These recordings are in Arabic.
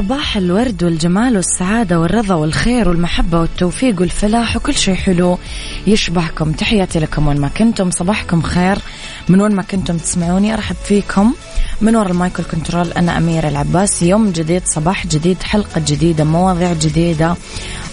صباح الورد والجمال والسعادة والرضا والخير والمحبة والتوفيق والفلاح وكل شيء حلو يشبهكم. تحياتي لكم وين ما كنتم صباحكم خير. من وين ما كنتم تسمعوني أرحب فيكم. من وراء المايكل كنترول أنا أميرة العباس. يوم جديد صباح جديد حلقة جديدة مواضيع جديدة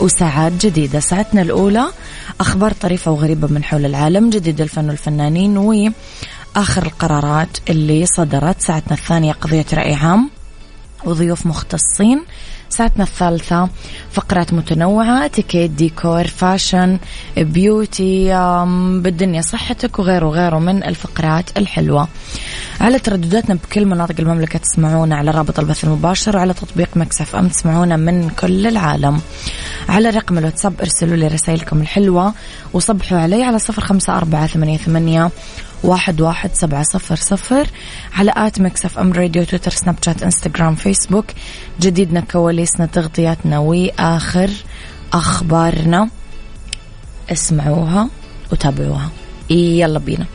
وساعات جديدة. ساعتنا الأولى أخبار طريفة وغريبة من حول العالم جديد الفن والفنانين وآخر القرارات اللي صدرت. ساعتنا الثانية قضية رأي عام. وضيوف مختصين. ساعتنا الثالثة فقرات متنوعة اتيكيت ديكور fashion beauty بالدنيا صحتك وغيره وغيره من الفقرات الحلوة. على تردداتنا بكل مناطق المملكة تسمعونا على رابط البث المباشر وعلى تطبيق Mix FM تسمعونا من كل العالم. على رقم الواتساب ارسلوا لي رسائلكم الحلوة وصبحوا علي على صفر خمسة أربعة ثمانية واحد واحد سبعة صفر صفر على at Mix FM Radio تويتر سناب شات انستغرام فيسبوك. جديدنا كواليسنا تغطياتنا وآخر أخبارنا. اسمعوها وتابعوها. يلا بينا.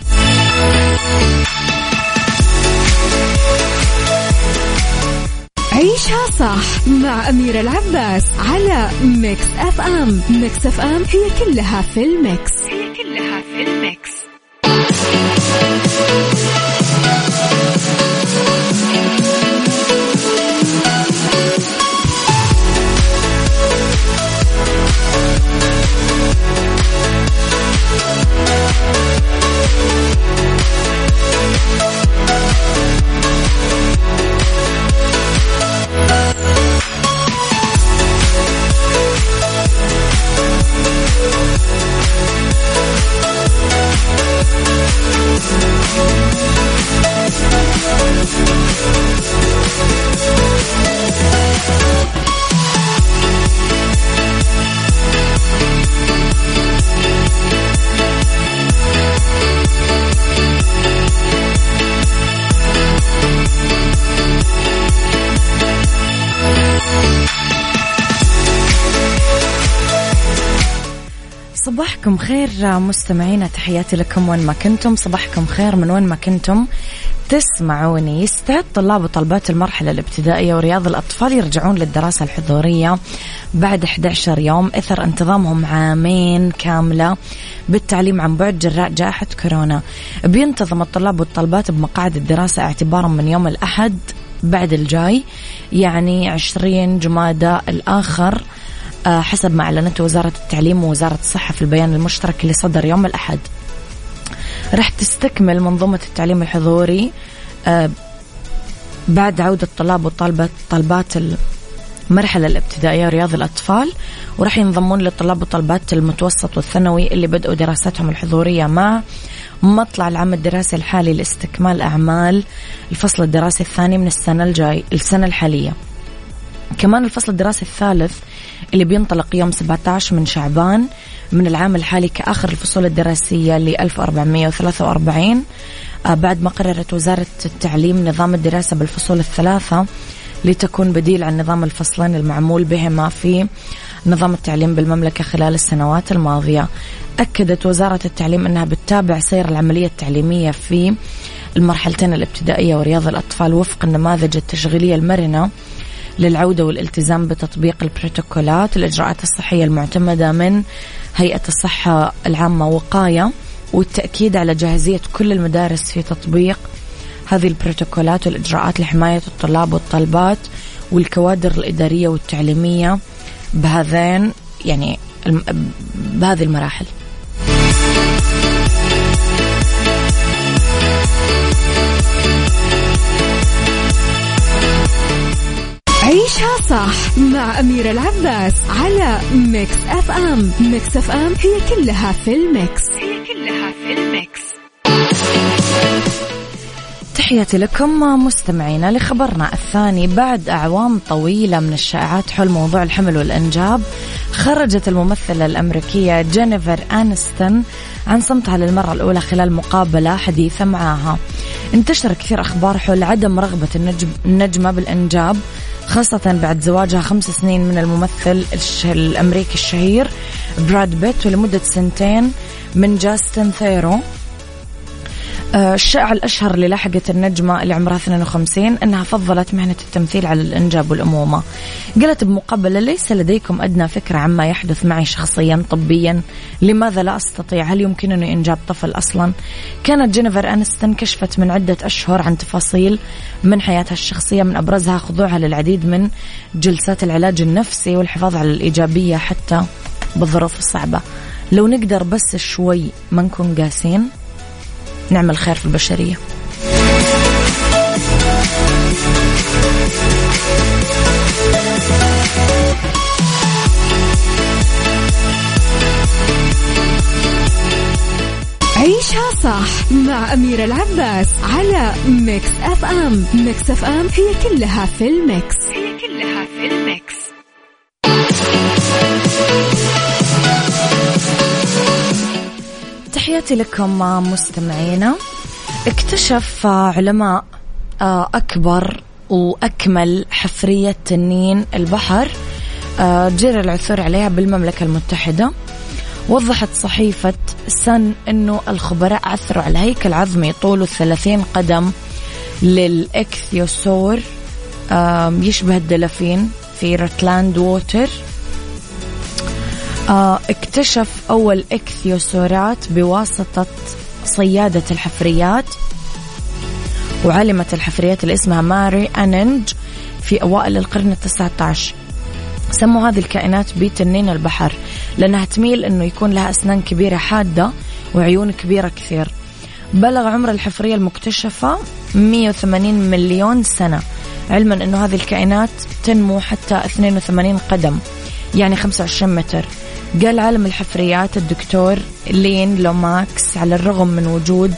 عيشها صح مع أميرة العباس على Mix FM. Mix FM هي كلها في ال mix. هي صباحكم خير مستمعينا تحياتي لكم وين ما كنتم. صباحكم خير من وين ما كنتم. تسمعوني. يستعد طلاب وطلبات المرحلة الابتدائية ورياض الأطفال يرجعون للدراسة الحضورية بعد 11 يوم. إثر انتظامهم عامين كاملة بالتعليم عن بعد جراء جائحة كورونا. بينتظم الطلاب والطلبات بمقاعد الدراسة اعتبارا من يوم الأحد بعد الجاي يعني 20 جمادى الآخر. حسب ما أعلنته وزارة التعليم ووزارة الصحة في البيان المشترك اللي صدر يوم الأحد. راح تستكمل منظومة التعليم الحضوري آه، بعد عودة الطلاب وطالبات طالبات المرحلة الابتدائية رياض الأطفال وراح ينضمون للطلاب وطالبات المتوسط والثانوي اللي بدأوا دراستهم الحضورية مع مطلع العام الدراسي الحالي لاستكمال أعمال الفصل الدراسي الثاني من السنة الجاي السنة الحالية. كمان الفصل الدراسي الثالث اللي بينطلق يوم 17 من شعبان من العام الحالي كآخر الفصول الدراسية ل 1443 آه، بعد ما قررت وزارة التعليم نظام الدراسة بالفصول الثلاثة لتكون بديل عن نظام الفصلين المعمول بهما في نظام التعليم بالمملكة خلال السنوات الماضية. أكدت وزارة التعليم أنها بتتابع سير العملية التعليمية في المرحلتين الابتدائية ورياض الأطفال وفق النماذج التشغيلية المرنة. للعودة والالتزام بتطبيق البروتوكولات. الإجراءات الصحية المعتمدة من هيئة الصحة العامة وقاية والتأكيد على جاهزية كل المدارس في تطبيق هذه البروتوكولات والإجراءات لحماية الطلاب والطالبات والكوادر الإدارية والتعليمية بهذين يعني بهذه المراحل. عيشها صح مع أميرة العباس على Mix F M. Mix FM هي كلها في ال mix. هي كلها في ال mix. تحياتي لكم مستمعينا لخبرنا الثاني. بعد أعوام طويلة من الشائعات حول موضوع الحمل والإنجاب خرجت الممثلة الأمريكية جينيفر أنستون عن صمتها للمرة الأولى خلال مقابلة حديثة معها انتشر كثير أخبار حول عدم رغبة النجم النجمة بالإنجاب خاصة بعد زواجها خمس سنين من الممثل الأمريكي الشهير براد بيت ولمدة سنتين من جاستن ثيرو. آه، الشائعة الأشهر اللي لاحقت النجمة اللي عمرها 52 أنها فضلت مهنة التمثيل على الإنجاب والأمومة. قالت بمقابلة ليس لديكم أدنى فكرة عما يحدث معي شخصيا طبيا لماذا لا أستطيع؟ هل يمكنني إنجاب طفل أصلا؟ كانت جينيفر أنستون كشفت من عدة أشهر عن تفاصيل من حياتها الشخصية من أبرزها خضوعها للعديد من جلسات العلاج النفسي والحفاظ على الإيجابية حتى بالظروف الصعبة لو نقدر بس شوي ما نكون قاسين نعمل خير في البشرية. عيشها صح مع أميرة العباس على Mix FM. Mix FM هي كلها في ال mix. تحياتي لكم مستمعينا. اكتشف علماء آه، أكبر وأكمل حفرية تنين البحر آه، جرى العثور عليها بالمملكة المتحدة. وضحت صحيفة سن أنه الخبراء عثروا على هيكل عظمي طوله 30 قدم للإكثيوسور يشبه الدلافين في رتلاند ووتر اكتشف أول إكثيوسورات بواسطة صيادة الحفريات وعلمت الحفريات اللي اسمها ماري أننج في أوائل القرن التسعة عشر. سموا هذه الكائنات بتنين البحر لأنها تميل أنه يكون لها أسنان كبيرة حادة وعيون كبيرة كثير. بلغ عمر الحفرية المكتشفة 180 مليون سنة علما أنه هذه الكائنات تنمو حتى 82 قدم يعني 25 متر. قال عالم الحفريات الدكتور لين لوماكس على الرغم من وجود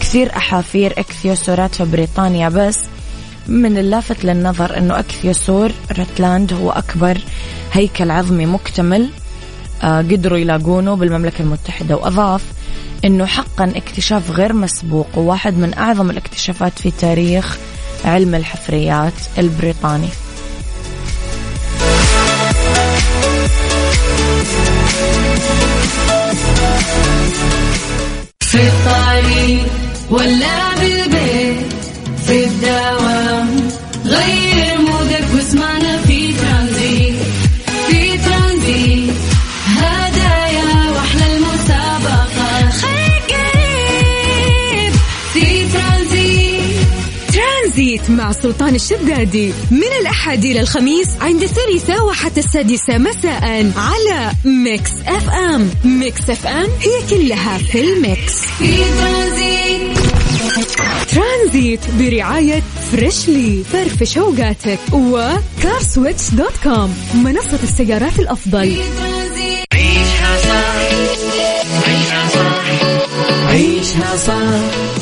كثير أحافير إكثيوسورات في بريطانيا بس من اللافت للنظر أنه أكثيوسور رتلاند هو أكبر هيكل عظمي مكتمل آه، قدروا يلاقونه بالمملكة المتحدة وأضاف أنه حقا اكتشاف غير مسبوق وواحد من أعظم الاكتشافات في تاريخ علم الحفريات البريطاني. في الطريق ولا بالبيت في الدوام ترانزيت مع سلطان الشدادي من الأحد إلى الخميس عند الثالثة وحتى السادسة مساء على Mix FM. Mix FM هي كلها في ال mix. في ترانزيت ترانزيت برعاية Freshly فرفش اوقاتك و CarSwitch dot com منصة السيارات الأفضل. عيشها صح عيشها صح عيشها صح.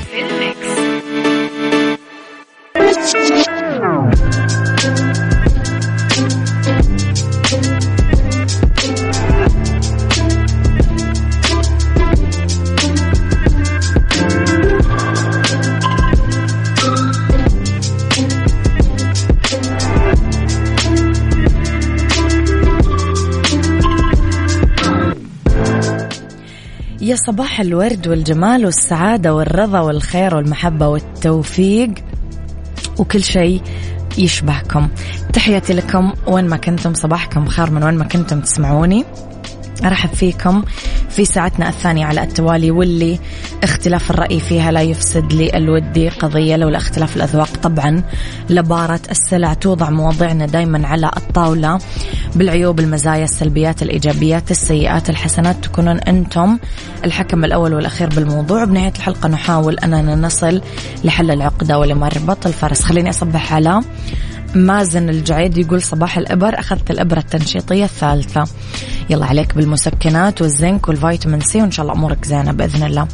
صباح الورد والجمال والسعادة والرضا والخير والمحبة والتوفيق. وكل شيء يشبهكم. تحياتي لكم وين ما كنتم صباحكم خير من وين ما كنتم تسمعوني. أرحب فيكم في ساعتنا الثانية على التوالي واللي اختلاف الرأي فيها لا يفسد لي الودي قضية لولا اختلاف الأذواق. طبعا لبارة السلع توضع مواضيعنا دايما على الطاولة بالعيوب المزايا السلبيات الإيجابيات السيئات الحسنات. تكونون أنتم الحكم الأول والأخير بالموضوع. بنهاية الحلقة نحاول أننا نصل لحل العقدة ولمربط الفرس خليني أصبح على مازن الجعيد يقول صباح الإبر أخذت الإبرة التنشيطية الثالثة. يلا عليك بالمسكنات والزنك والفيتامين سي وإن شاء الله أمورك زينة بإذن الله.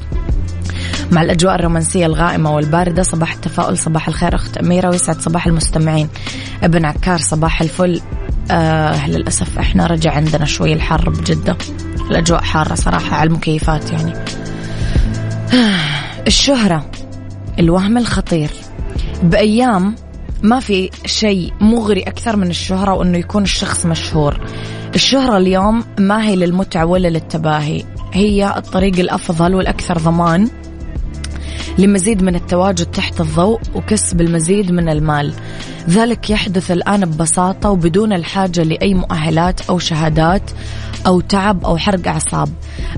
مع الأجواء الرومانسية الغائمة والباردة صباح التفاؤل صباح الخير أخت أميرة ويسعد صباح المستمعين. ابن عكار صباح الفل. آه للأسف إحنا رجع عندنا شوي الحر بجدة. الأجواء حارة صراحة على المكيفات يعني. الشهرة الوهم الخطير. بأيام ما في شيء مغري أكثر من الشهرة وأنه يكون الشخص مشهور. الشهرة اليوم ما هي للمتعة ولا للتباهي هي الطريق الأفضل والأكثر ضمان لمزيد من التواجد تحت الضوء وكسب المزيد من المال. ذلك يحدث الآن ببساطة وبدون الحاجة لأي مؤهلات أو شهادات أو تعب أو حرق أعصاب.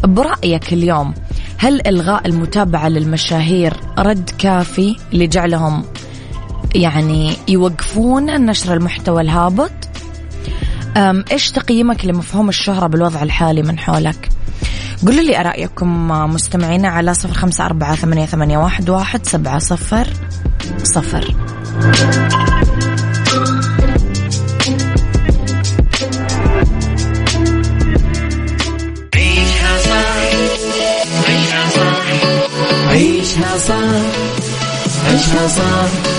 برأيك اليوم هل إلغاء المتابعة للمشاهير رد كافي لجعلهم يعني يوقفون نشر المحتوى الهابط. إيش تقييمك لمفهوم الشهرة بالوضع الحالي من حولك؟ قولوا لي أرأيكم مستمعينا على صفر خمسة أربعة ثمانية, ثمانية واحد, واحد سبعة صفر صفر. عيشها صح عيشها صح عيشها صح عيشها صح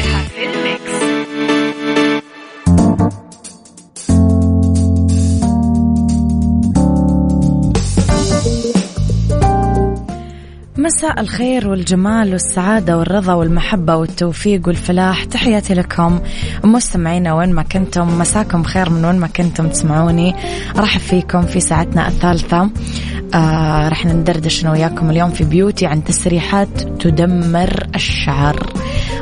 مساء الخير والجمال والسعادة والرضا والمحبة والتوفيق والفلاح. تحياتي لكم مستمعينا وين ما كنتم. مساكم خير من وين ما كنتم تسمعوني. رحب فيكم في ساعتنا الثالثة. آه رح ندردش أنا وياكم اليوم في beauty عن تسريحات تدمر الشعر.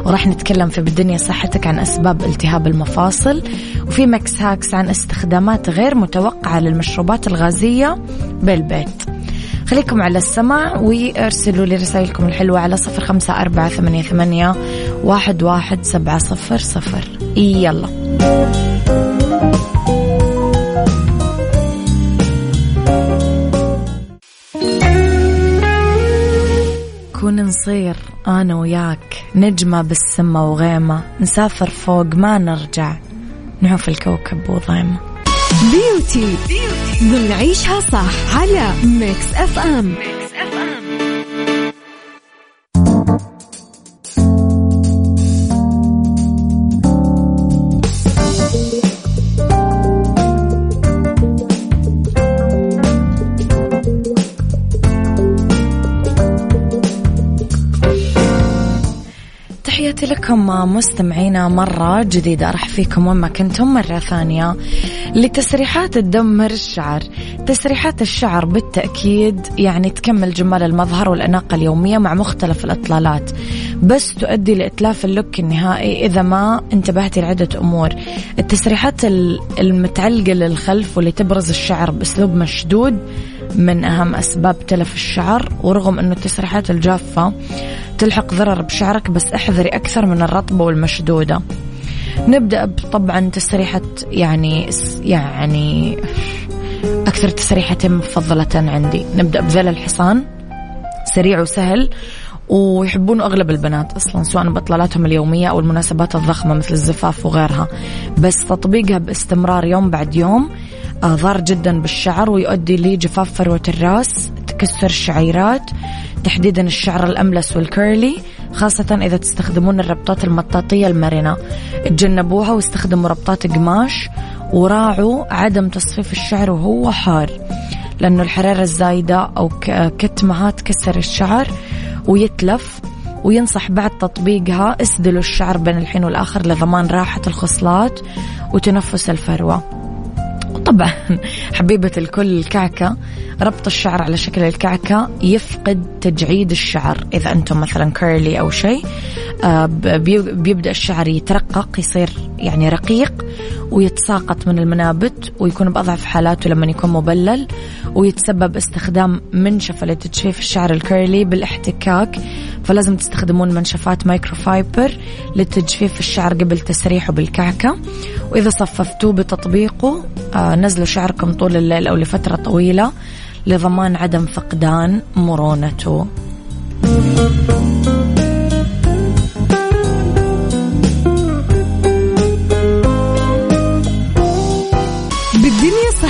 وراح نتكلم في بالدنيا صحتك عن أسباب التهاب المفاصل وفي mix hacks عن استخدامات غير متوقعة للمشروبات الغازية بالبيت. خليكم على السمع وأرسلوا لي رسائلكم الحلوة على صفر خمسة أربعة ثمانية, ثمانية واحد, واحد سبعة صفر صفر. يلا. كون نصير أنا وياك نجمة بالسما وغيمة نسافر فوق ما نرجع نعوف الكوكب وضيمه beauty ضمن عيشها صح على Mix FM تحياتي لكم مستمعينا مرة جديدة. أرحب فيكم وين ما كنتم مرة ثانية لتسريحات تدمر الشعر. تسريحات الشعر بالتأكيد يعني تكمل جمال المظهر والأناقة اليومية مع مختلف الإطلالات بس تؤدي لإتلاف اللوك النهائي إذا ما انتبهتي لعدة أمور. التسريحات المتعلقة للخلف واللي تبرز الشعر بأسلوب مشدود من أهم أسباب تلف الشعر ورغم أنه التسريحات الجافة تلحق ضرر بشعرك بس احذري أكثر من الرطبة والمشدودة. نبدأ طبعا تسريحة يعني يعني أكثر تسريحتين مفضلة عندي. نبدأ بذيل الحصان سريع وسهل ويحبونه أغلب البنات أصلا سواء بإطلالاتهم اليومية أو المناسبات الضخمة مثل الزفاف وغيرها. بس تطبيقها باستمرار يوم بعد يوم ضار جدا بالشعر ويؤدي لجفاف فروة الراس تكسر الشعيرات تحديدا الشعر الأملس والكيرلي خاصة إذا تستخدمون الربطات المطاطية المرنة. تجنبوها واستخدموا ربطات قماش وراعوا عدم تصفيف الشعر وهو حار لأنه الحرارة الزايدة أو كتمها تكسر الشعر ويتلف وينصح بعد تطبيقها اسدلوا الشعر بين الحين والآخر لضمان راحة الخصلات وتنفس الفروة. طبعا حبيبة الكل الكعكة. ربط الشعر على شكل الكعكة يفقد تجعيد الشعر. إذا أنتم مثلا curly أو شيء آه، بيبدأ الشعر يترقق يصير يعني رقيق ويتساقط من المنابت ويكون بأضعف حالاته لما يكون مبلل ويتسبب استخدام منشفة لتجفيف الشعر ال curly بالاحتكاك. فلازم تستخدمون منشفات مايكروفايبر لتجفيف الشعر قبل تسريحه بالكعكة. وإذا صففتوه بتطبيقه آه، نزلوا شعركم طول الليل أو لفترة طويلة لضمان عدم فقدان مرونته.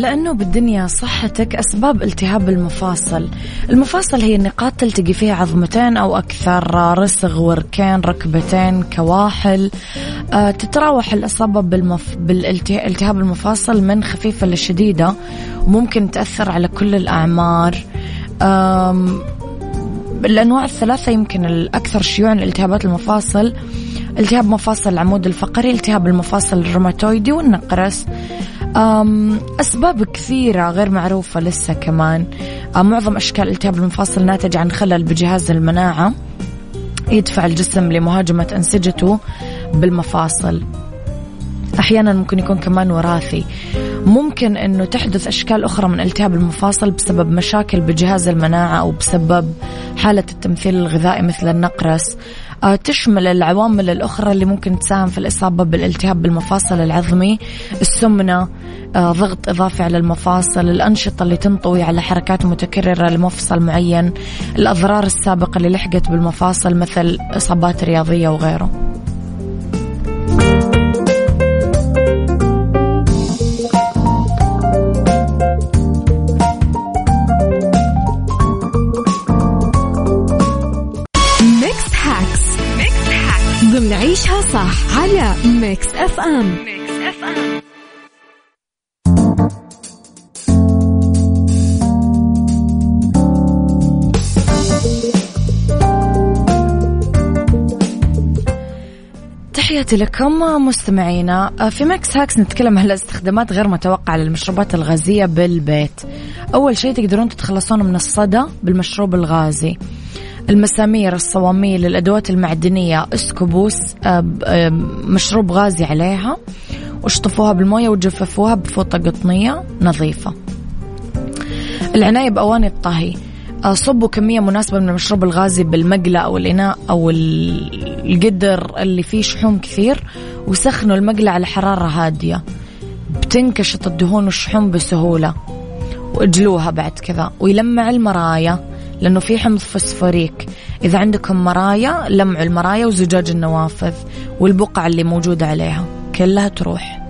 لأنه بالدنيا صحتك أسباب التهاب المفاصل. المفاصل هي النقاط تلتقي فيها عظمتين أو أكثر رسغ وركين ركبتين كواحل. أه تتراوح الإصابة بالمف... بالالتهاب المفاصل من خفيفة لشديدة وممكن تأثر على كل الأعمار. أم... الأنواع الثلاثة يمكن الأكثر شيوعا التهابات المفاصل. التهاب مفاصل العمود الفقري التهاب المفاصل الروماتويدي والنقرس. أسباب كثيرة غير معروفة لسه كمان. معظم أشكال التهاب المفاصل ناتج عن خلل بجهاز المناعة يدفع الجسم لمهاجمة أنسجته بالمفاصل. أحيانا ممكن يكون كمان وراثي. ممكن أنه تحدث أشكال أخرى من التهاب المفاصل بسبب مشاكل بجهاز المناعة أو بسبب حالة التمثيل الغذائي مثل النقرس. تشمل العوامل الأخرى اللي ممكن تساهم في الإصابة بالالتهاب بالمفاصل العظمي السمنة آه، ضغط إضافي على المفاصل الأنشطة اللي تنطوي على حركات متكررة لمفصل معين الأضرار السابقة اللي لحقت بالمفاصل مثل إصابات رياضية وغيره. صح على Mix FM تحياتي لكم مستمعينا. في mix hacks نتكلم عن الاستخدامات غير متوقعة للمشروبات الغازية بالبيت. أول شيء تقدرون تتخلصون من الصدى بالمشروب الغازي. المسامير الصواميل الأدوات المعدنية اسكبوا آه، آه، مشروب غازي عليها واشطفوها بالموية وجففوها بفوطة قطنية نظيفة. العناية بأواني الطهي. آه، صبوا كمية مناسبة من المشروب الغازي بالمقلة أو الإناء أو القدر اللي فيه شحوم كثير وسخنوا المقلة على حرارة هادية. بتنكشط الدهون والشحوم بسهولة. وإجلوها بعد كذا. ويلمع المرايا. لأنه في حمض فسفوريك. إذا عندكم مرايا لمعوا المرايا وزجاج النوافذ والبقع اللي موجودة عليها. كلها تروح.